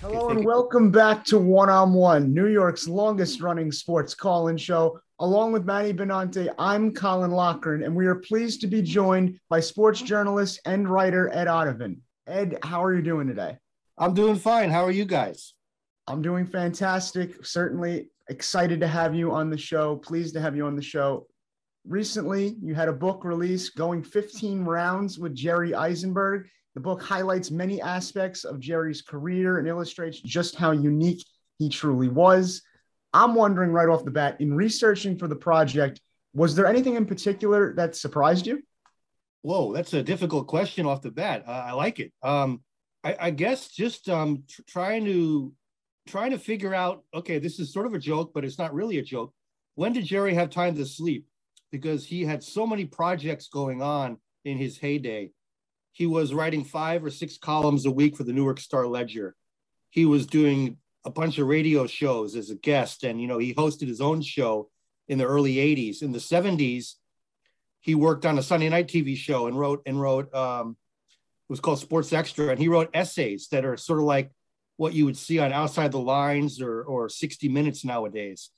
Hello and welcome back to One on One, New York's longest running sports call in show. Along with Manny Benante, I'm Colin Lochran, and we are pleased to be joined by sports journalist and writer Ed Odeven. Ed, how are you doing today? I'm doing fine. How are you guys? I'm doing fantastic. Certainly excited to have you on the show. Pleased to have you on the show. Recently, you had a book release going 15 rounds with Jerry Izenberg. The book highlights many aspects of Jerry's career and illustrates just how unique he truly was. I'm wondering right off the bat, in researching for the project, was there anything in particular that surprised you? Whoa, that's a difficult question off the bat. Uh, I like it. Um, I, I, guess just um, tr- trying to trying to figure out. Okay, this is sort of a joke, but it's not really a joke. When did Jerry have time to sleep? Because he had so many projects going on in his heyday he was writing five or six columns a week for the Newark Star Ledger. He was doing a bunch of radio shows as a guest, and you know he hosted his own show in the early '80s. In the '70s, he worked on a Sunday night TV show and wrote and wrote. Um, it was called Sports Extra, and he wrote essays that are sort of like what you would see on Outside the Lines or or 60 Minutes nowadays.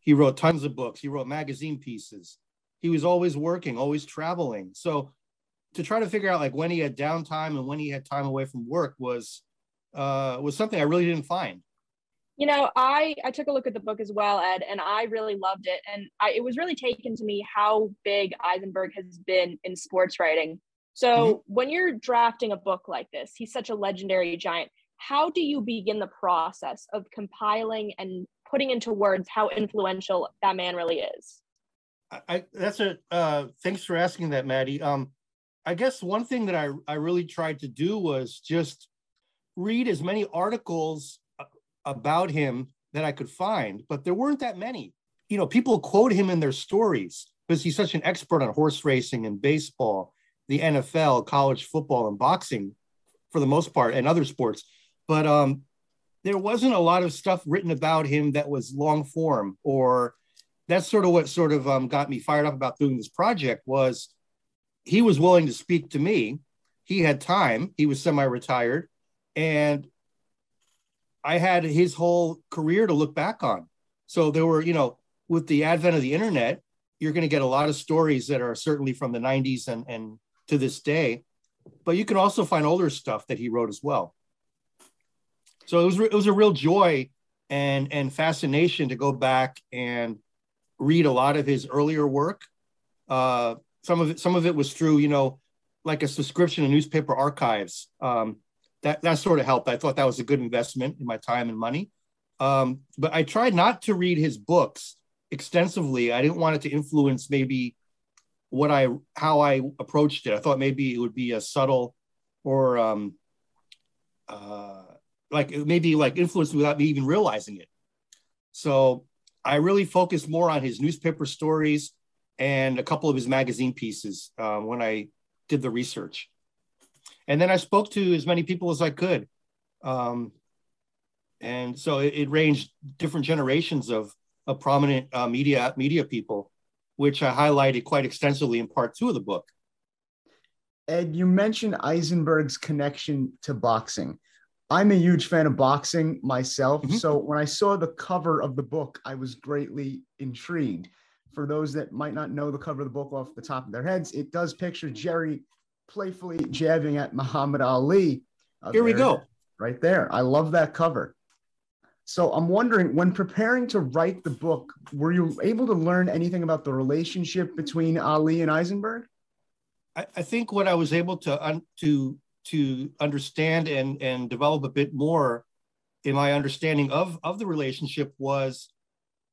He wrote tons of books. He wrote magazine pieces. He was always working, always traveling. So to try to figure out like when he had downtime and when he had time away from work was uh, was something I really didn't find. You know, I I took a look at the book as well, Ed, and I really loved it. And I, it was really taken to me how big Izenberg has been in sports writing. So mm-hmm. when you're drafting a book like this, he's such a legendary giant. How do you begin the process of compiling and putting into words how influential that man really is? I, that's a uh, thanks for asking that, Maddie. Um, I guess one thing that I, I really tried to do was just read as many articles about him that I could find, but there weren't that many. You know, people quote him in their stories because he's such an expert on horse racing and baseball, the NFL, college football, and boxing for the most part, and other sports. But um, there wasn't a lot of stuff written about him that was long form, or that's sort of what sort of um, got me fired up about doing this project was he was willing to speak to me. He had time. He was semi-retired, and I had his whole career to look back on. So there were, you know, with the advent of the internet, you're going to get a lot of stories that are certainly from the 90s and and to this day, but you can also find older stuff that he wrote as well. So it was it was a real joy and and fascination to go back and read a lot of his earlier work. Uh, some of it some of it was through you know like a subscription to newspaper archives. Um, that that sort of helped. I thought that was a good investment in my time and money. Um, but i tried not to read his books extensively. I didn't want it to influence maybe what i how i approached it. I thought maybe it would be a subtle or um, uh, like maybe like influence without me even realizing it. So i really focused more on his newspaper stories and a couple of his magazine pieces uh, when I did the research. And then I spoke to as many people as I could. Um, and so it, it, ranged different generations of, of prominent uh, media media people, which I highlighted quite extensively in part two of the book. Ed, you mentioned Izenberg's connection to boxing. I'm a huge fan of boxing myself. Mm-hmm. So when I saw the cover of the book, I was greatly intrigued for those that might not know the cover of the book off the top of their heads, it does picture Jerry playfully jabbing at Muhammad Ali. Uh, Here we go. Right there. I love that cover. So I'm wondering, when preparing to write the book, were you able to learn anything about the relationship between Ali and Izenberg? I, I think what I was able to un, to to understand and and develop a bit more in my understanding of of the relationship was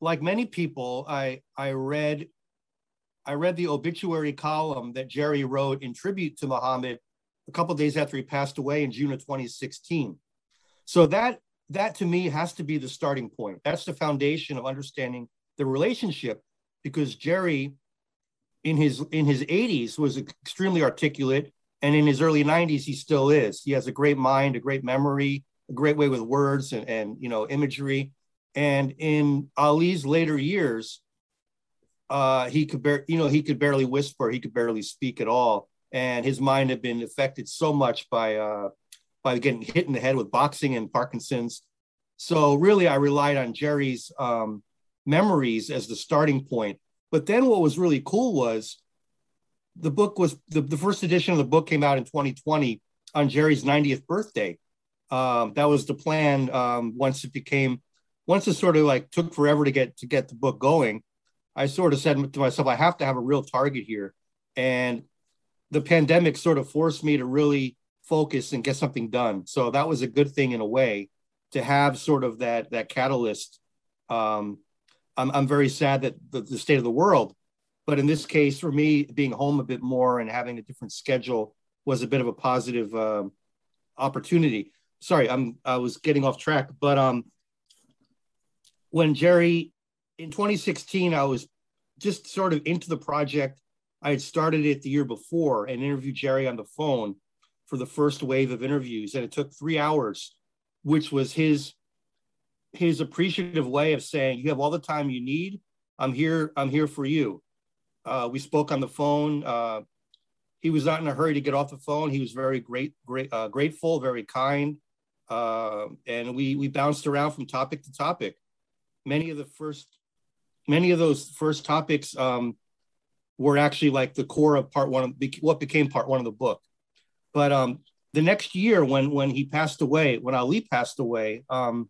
like many people, I I read I read the obituary column that Jerry wrote in tribute to Muhammad a couple days after he passed away in June of 2016. So that that to me has to be the starting point. That's the foundation of understanding the relationship because Jerry in his in his 80s was extremely articulate and in his early 90s he still is. He has a great mind, a great memory, a great way with words and, and you know imagery. And in Ali's later years, uh, he could you know, he could barely whisper, he could barely speak at all, and his mind had been affected so much by uh, by getting hit in the head with boxing and Parkinson's. So really, I relied on Jerry's um, memories as the starting point. But then what was really cool was the book was the, the first edition of the book came out in 2020 on Jerry's 90th birthday. Um, that was the plan um, once it became once it sort of like took forever to get to get the book going. I sort of said to myself, I have to have a real target here. And the pandemic sort of forced me to really focus and get something done. So that was a good thing in a way to have sort of that that catalyst. Um, I'm, I'm very sad that the, the state of the world, but in this case, for me, being home a bit more and having a different schedule was a bit of a positive uh, opportunity. Sorry, I'm I was getting off track, but um, when Jerry in 2016, I was just sort of into the project. I had started it the year before and interviewed Jerry on the phone for the first wave of interviews, and it took three hours, which was his his appreciative way of saying, "You have all the time you need. I'm here. I'm here for you." Uh, we spoke on the phone. Uh, he was not in a hurry to get off the phone. He was very great, great, uh, grateful, very kind, uh, and we we bounced around from topic to topic many of the first many of those first topics um, were actually like the core of part one of what became part one of the book. But um, the next year when when he passed away when ali passed away um,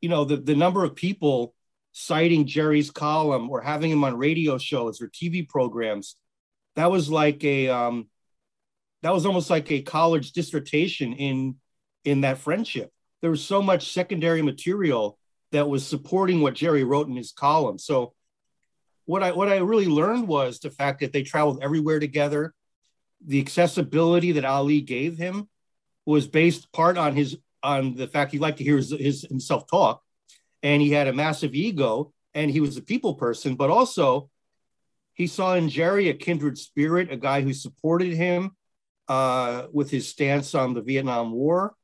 you know the, the number of people citing jerry's column or having him on radio shows or tv programs that was like a um, that was almost like a college dissertation in in that friendship. There was so much secondary material that was supporting what Jerry wrote in his column. So what I what I really learned was the fact that they traveled everywhere together. The accessibility that Ali gave him was based part on his on the fact he liked to hear his, his himself talk, and he had a massive ego, and he was a people person, but also he saw in Jerry a kindred spirit, a guy who supported him uh, with his stance on the Vietnam War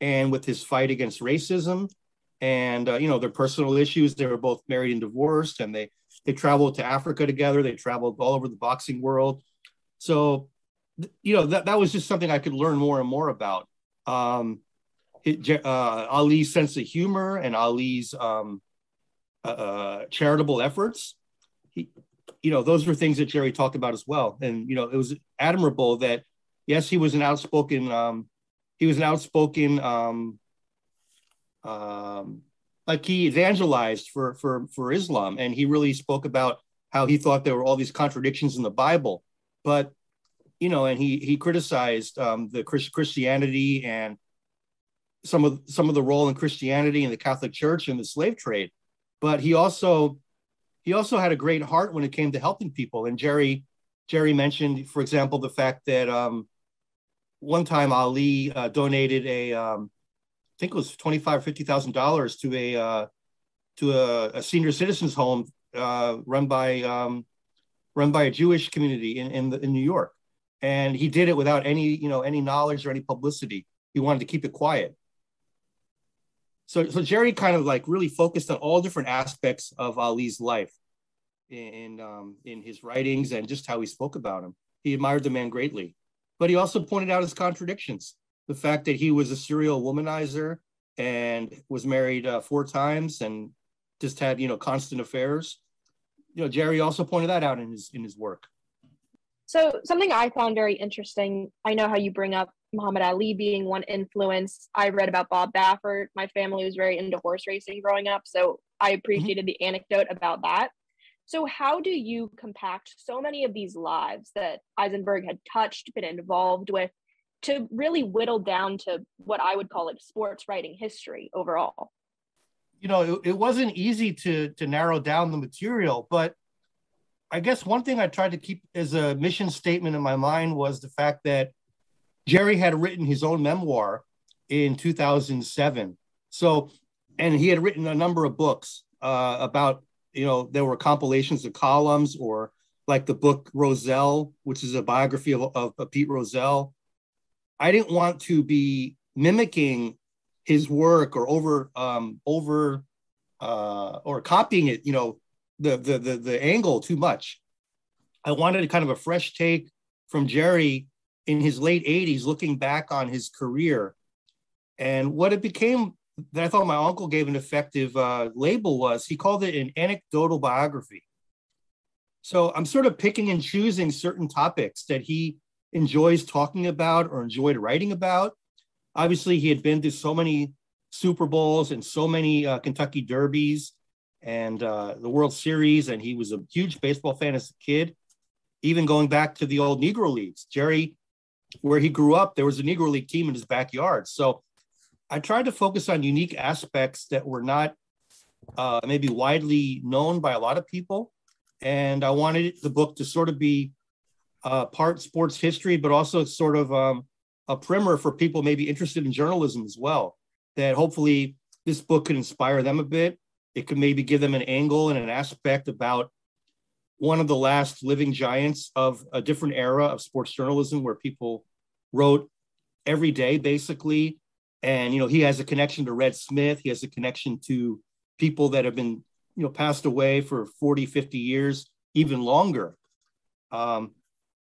and with his fight against racism and uh, you know their personal issues. They were both married and divorced, and they they traveled to Africa together. They traveled all over the boxing world. So, you know that that was just something I could learn more and more about. Um, it, uh, Ali's sense of humor and Ali's um, uh, uh, charitable efforts. He, you know, those were things that Jerry talked about as well. And you know, it was admirable that yes, he was an outspoken um, he was an outspoken um, um, like he evangelized for for for Islam, and he really spoke about how he thought there were all these contradictions in the Bible, but you know, and he he criticized um, the Christ- Christianity and some of some of the role in Christianity and the Catholic Church and the slave trade, but he also he also had a great heart when it came to helping people. And Jerry Jerry mentioned, for example, the fact that um, one time Ali uh, donated a um, think it was twenty five fifty thousand dollars to a uh, to a, a, senior citizens home uh, run by um, run by a Jewish community in in, the, in New York, and he did it without any you know any knowledge or any publicity. He wanted to keep it quiet. So so Jerry kind of like really focused on all different aspects of Ali's life in um, in his writings and just how he spoke about him. He admired the man greatly, but he also pointed out his contradictions the fact that he was a serial womanizer and was married uh, four times and just had you know constant affairs you know jerry also pointed that out in his in his work so something i found very interesting i know how you bring up muhammad ali being one influence i read about bob baffert my family was very into horse racing growing up so i mm-hmm. appreciated mm-hmm. the anecdote about that so how do you compact so many of these lives that izenberg had touched been involved with to really whittle down to what I would call like sports writing history overall. You know, it, it wasn't easy to to narrow down the material, but I guess one thing I tried to keep as a mission statement in my mind was the fact that Jerry had written his own memoir in 2007. So, and he had written a number of books uh, about, you know, there were compilations of columns or like the book Rozelle, which is a biography of, of, of Pete Rozelle. I didn't want to be mimicking his work or over um, over uh, or copying it. You know, the, the the the angle too much. I wanted a kind of a fresh take from Jerry in his late 80s, looking back on his career. And what it became that I thought my uncle gave an effective uh, label was he called it an anecdotal biography. So I'm sort of picking and choosing certain topics that he enjoys talking about or enjoyed writing about. Obviously, he had been to so many Super Bowls and so many uh, Kentucky Derbies and uh, the World Series, and he was a huge baseball fan as a kid. Even going back to the old Negro leagues, Jerry, where he grew up, there was a Negro league team in his backyard. So I tried to focus on unique aspects that were not uh, maybe widely known by a lot of people, and I wanted the book to sort of be uh, part sports history, but also sort of um, a primer for people maybe interested in journalism as well. That hopefully this book could inspire them a bit. It could maybe give them an angle and an aspect about one of the last living giants of a different era of sports journalism where people wrote every day basically and you know he has a connection to red smith he has a connection to people that have been you know passed away for 40 50 years even longer um,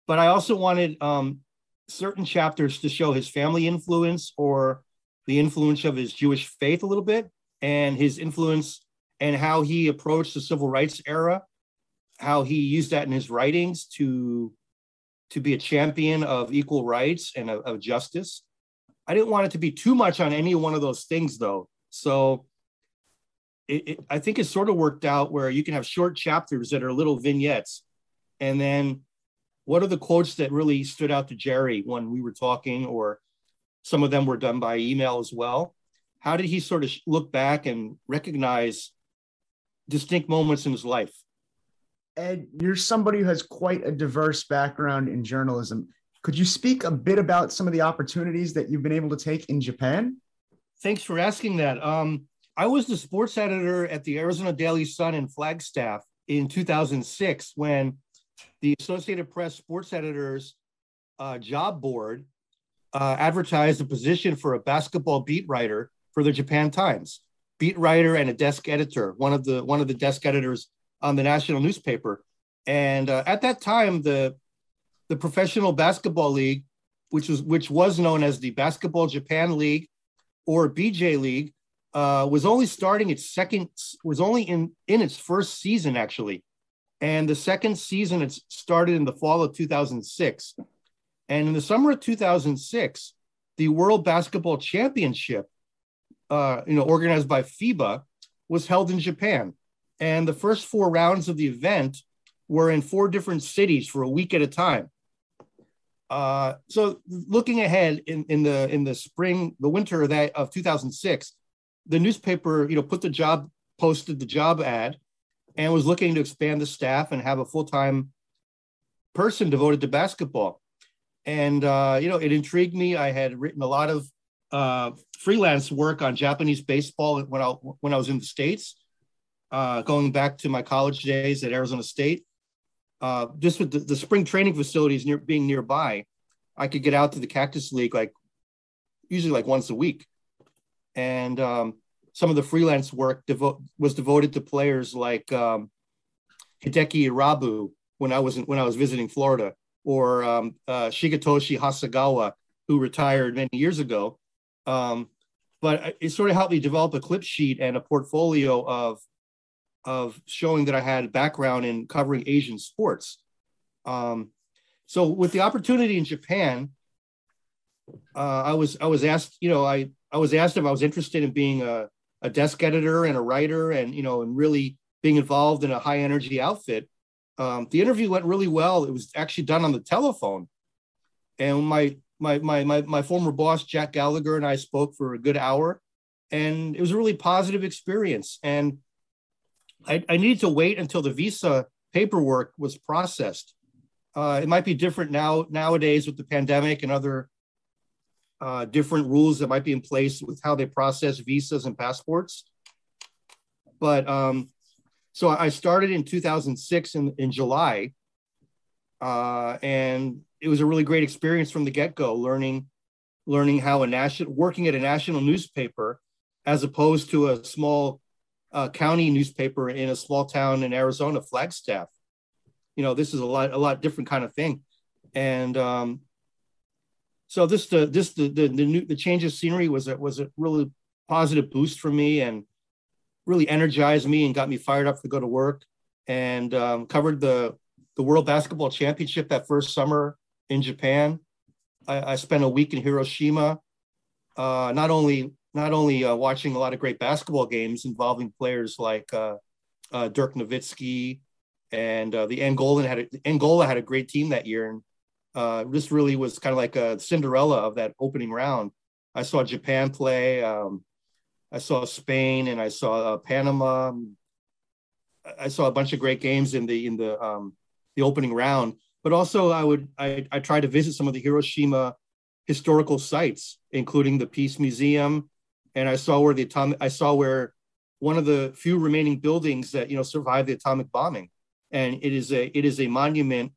but i also wanted um, certain chapters to show his family influence or the influence of his jewish faith a little bit and his influence and how he approached the civil rights era how he used that in his writings to to be a champion of equal rights and of, of justice i didn't want it to be too much on any one of those things though so it, it, I think it's sort of worked out where you can have short chapters that are little vignettes. And then what are the quotes that really stood out to Jerry when we were talking, or some of them were done by email as well? How did he sort of look back and recognize distinct moments in his life? Ed, you're somebody who has quite a diverse background in journalism. Could you speak a bit about some of the opportunities that you've been able to take in Japan? Thanks for asking that. Um, I was the sports editor at the Arizona Daily Sun in Flagstaff in 2006 when the Associated Press Sports Editors uh, Job Board uh, advertised a position for a basketball beat writer for the Japan Times, beat writer and a desk editor, one of the one of the desk editors on the national newspaper. And uh, at that time, the the Professional Basketball League, which was which was known as the Basketball Japan League or BJ League, uh, was only starting its second was only in in its first season actually and the second season it started in the fall of 2006 and in the summer of 2006 the world basketball championship uh, you know organized by fiba was held in japan. And the first four rounds of the event were in four different cities for a week at a time. Uh, so looking ahead in, in the in the spring the winter of that of 2006 the newspaper, you know, put the job, posted the job ad, and was looking to expand the staff and have a full time person devoted to basketball. And uh, you know, it intrigued me. I had written a lot of uh, freelance work on Japanese baseball when I when I was in the states, uh, going back to my college days at Arizona State. Uh, just with the, the spring training facilities near being nearby, I could get out to the Cactus League like usually like once a week and um, some of the freelance work devo- was devoted to players like um, Hideki Irabu when I was in, when I was visiting Florida, or um, uh, Shigetoshi Hasegawa, who retired many years ago. Um, but it sort of helped me develop a clip sheet and a portfolio of of showing that I had background in covering Asian sports. Um, so with the opportunity in Japan, uh, I was I was asked, you know, I I was asked if I was interested in being a, a desk editor and a writer and, you know, and really being involved in a high energy outfit. Um, the interview went really well. It was actually done on the telephone. And my, my, my, my, my former boss, Jack Gallagher, and I spoke for a good hour. And it was a really positive experience. And I, I needed to wait until the visa paperwork was processed. Uh, it might be different now nowadays with the pandemic and other uh, different rules that might be in place with how they process visas and passports. But um, so I started in 2006 in, in July, uh, and it was a really great experience from the get go, learning learning how a national working at a national newspaper as opposed to a small uh, county newspaper in a small town in Arizona, Flagstaff. You know, this is a lot a lot different kind of thing, and um, so this the this the the, the new the change of scenery was a was a really positive boost for me and really energized me and got me fired up to go to work and um, covered the the World Basketball Championship that first summer in Japan. I, I spent a week in Hiroshima, uh, not only not only uh, watching a lot of great basketball games involving players like uh, uh Dirk Nowitzki and uh, the Angolan had a, Angola had a great team that year, and uh, this really was kind of like a Cinderella of that opening round. I saw Japan play. Um, I saw Spain and I saw uh, Panama. I saw a bunch of great games in the in the um, the opening round. But also, I would I I tried to visit some of the Hiroshima historical sites, including the Peace Museum, and I saw where the atomic I saw where one of the few remaining buildings that you know survived the atomic bombing, and it is a it is a monument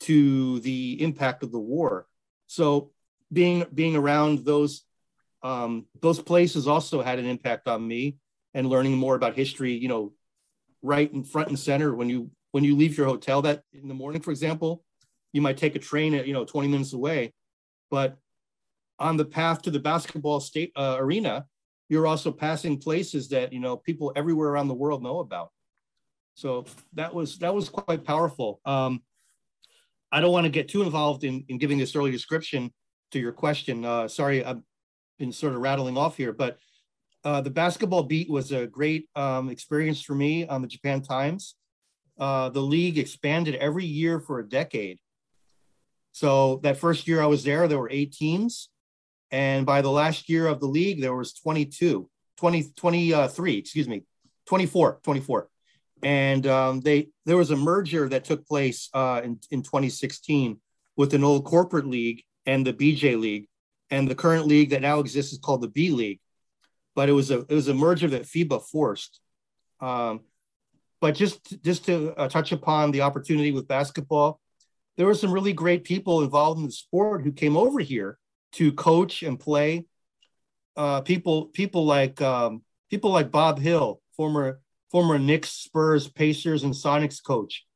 to the impact of the war. So being being around those um, those places also had an impact on me and learning more about history you know right in front and center. When you when you leave your hotel that in the morning for example you might take a train at you know 20 minutes away. But on the path to the basketball state uh, arena you're also passing places that you know people everywhere around the world know about. So that was that was quite powerful. Um, i don't want to get too involved in, in giving this early description to your question uh, sorry i've been sort of rattling off here but uh, the basketball beat was a great um, experience for me on the Japan Times. Uh, the league expanded every year for a decade. So that first year I was there, there were eight teams. And by the last year of the league, there was 22, 20, 23, excuse me, 24, 24. And um, they there was a merger that took place uh, in, in 2016 with an old corporate league and the BJ League. And the current league that now exists is called the B League but it was a it was a merger that FIBA forced. Um, but just just to uh, touch upon the opportunity with basketball, there were some really great people involved in the sport who came over here to coach and play. Uh, people people like um, people like Bob Hill, former former Knicks, Spurs, Pacers, and Sonics coach.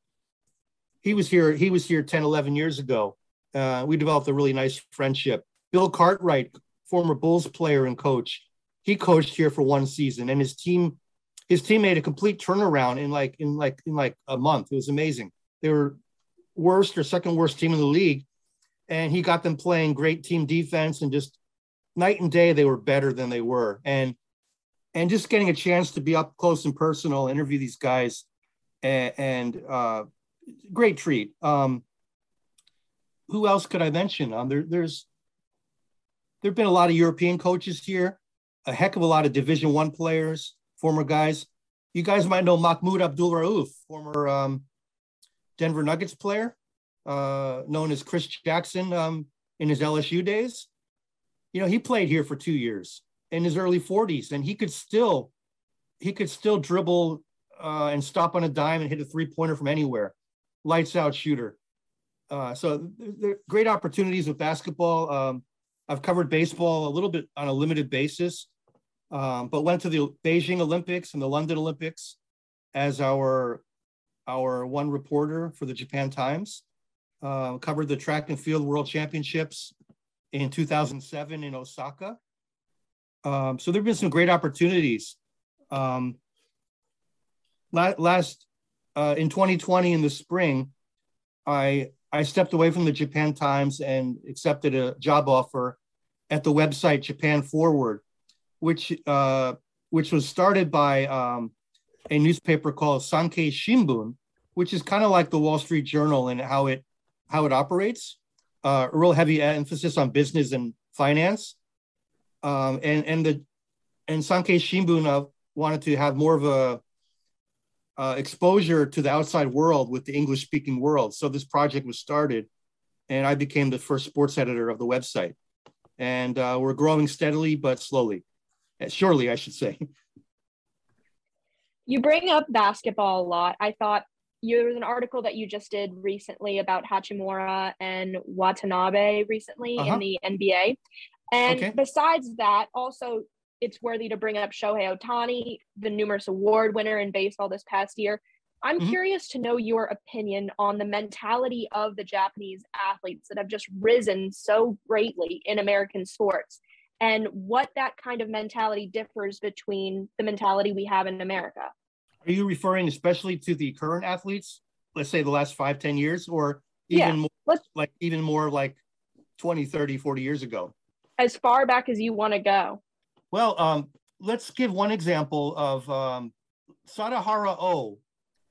He was here. He was here 10, 11 years ago. Uh, we developed a really nice friendship. Bill Cartwright, former Bulls player and coach, he coached here for one season and his team his team made a complete turnaround in like in like in like a month it was amazing they were worst or second worst team in the league and he got them playing great team defense and just night and day they were better than they were and and just getting a chance to be up close and personal interview these guys and, and uh, great treat um, who else could i mention um, there, there's there have been a lot of european coaches here a heck of a lot of Division One players, former guys. You guys might know Mahmoud Abdul Rauf, former um, Denver Nuggets player, uh, known as Chris Jackson um, in his LSU days. You know, he played here for two years in his early 40s, and he could still he could still dribble uh, and stop on a dime and hit a three pointer from anywhere. Lights out shooter. Uh, so there great opportunities with basketball. Um, I've covered baseball a little bit on a limited basis um, but went to the Beijing Olympics and the London Olympics as our our one reporter for the Japan Times. Uh, covered the track and field world championships in 2007 in Osaka. Um, so there have been some great opportunities. Um, last uh, in 2020 in the spring, I I stepped away from the Japan Times and accepted a job offer at the website Japan Forward, which uh, which was started by um, a newspaper called Sankei Shimbun, which is kind of like the Wall Street Journal and how it how it operates. Uh, a real heavy emphasis on business and finance, um, and and the and Sankei Shimbun uh, wanted to have more of a uh, exposure to the outside world with the English speaking world. So this project was started, and I became the first sports editor of the website. And uh, we're growing steadily but slowly. Uh, surely I should say. You bring up basketball a lot. I thought there was an article that you just did recently about Hachimura and Watanabe recently uh-huh. in the NBA. And okay. besides that, also it's worthy to bring up Shohei Ohtani, the numerous award winner in baseball this past year. I'm mm-hmm. curious to know your opinion on the mentality of the Japanese athletes that have just risen so greatly in American sports and what that kind of mentality differs between the mentality we have in America. Are you referring especially to the current athletes, let's say the last five, 10 years, or even yeah, more, let's, like even more like 20, 30, 40 years ago? As far back as you want to go. Well, um, let's give one example of um, Sadahara O.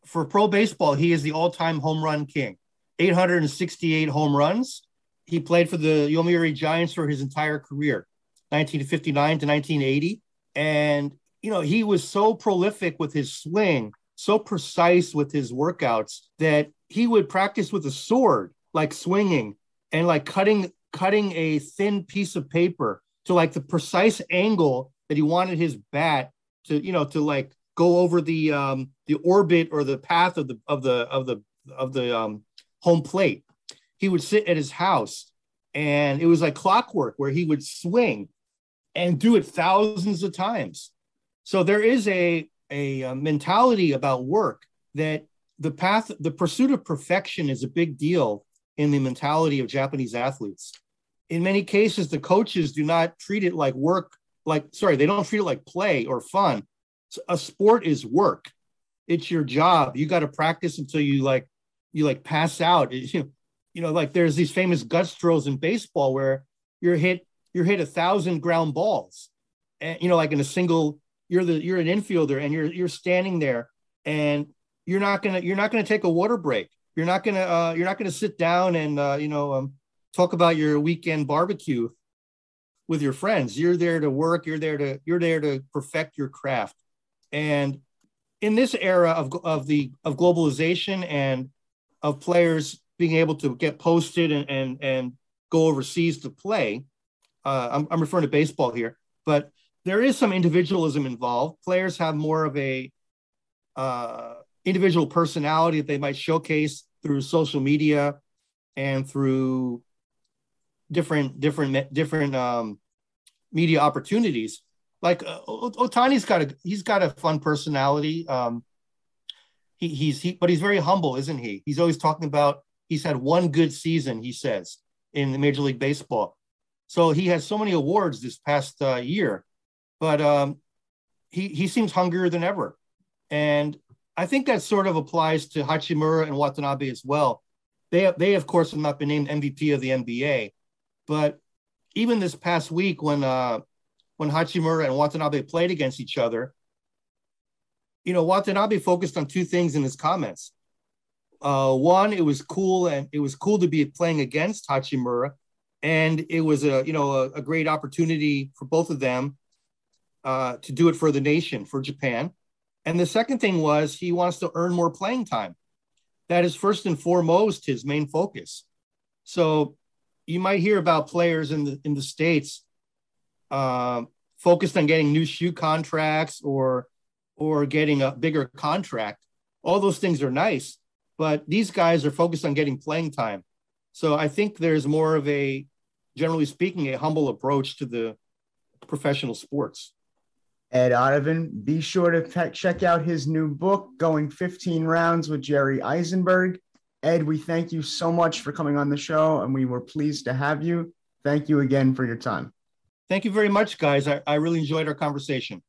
For pro baseball, he is the all-time home run king. 868 home runs. He played for the Yomiuri Giants for his entire career, 1959 to 1980. And, you know, he was so prolific with his swing, so precise with his workouts that he would practice with a sword, like swinging and like cutting cutting a thin piece of paper to like the precise angle that he wanted his bat to, you know, to like go over the um, the orbit or the path of the of the of the of the um, home plate. He would sit at his house, and it was like clockwork where he would swing and do it thousands of times. So there is a a, a mentality about work that the path, the pursuit of perfection is a big deal in the mentality of Japanese athletes. In many cases, the coaches do not treat it like work, like, sorry, they don't treat it like play or fun a sport is work. It's your job. You got to practice until you like you like pass out. you know, like there's these famous guts throws in baseball where you're hit you're hit a thousand ground balls, and you know, like in a single. You're the you're an infielder and you're you're standing there and you're not gonna you're not gonna take a water break. You're not gonna uh, you're not gonna sit down and uh, you know um, talk about your weekend barbecue with your friends. You're there to work. You're there to you're there to perfect your craft. And in this era of, of the of globalization and of players being able to get posted and and, and go overseas to play, uh, I'm, I'm referring to baseball here, but there is some individualism involved. Players have more of a uh, individual personality that they might showcase through social media and through different different different um, media opportunities like uh, Ohtani's got a he's got a fun personality. Um, he, he's he, but he's very humble, isn't he? He's always talking about he's had one good season. He says in the Major League Baseball, so he has so many awards this past uh, year, but um, he he seems hungrier than ever, and I think that sort of applies to Hachimura and Watanabe as well. They they of course have not been named MVP of the NBA, but even this past week when uh, when Hachimura and Watanabe played against each other, you know, Watanabe focused on two things in his comments. Uh, one, it was cool and it was cool to be playing against Hachimura, and it was a you know a, a great opportunity for both of them uh, to do it for the nation for Japan. And the second thing was he wants to earn more playing time. That is first and foremost his main focus. So you might hear about players in the in the states uh, focused on getting new shoe contracts or or getting a bigger contract. All those things are nice, but these guys are focused on getting playing time. So I think there's more of a, generally speaking, a humble approach to the professional sports. Ed Odeven, be sure to check out his new book, Going 15 Rounds with Jerry Izenberg. Ed, we thank you so much for coming on the show, and we were pleased to have you. Thank you again for your time. Thank you very much, guys. I, I really enjoyed our conversation.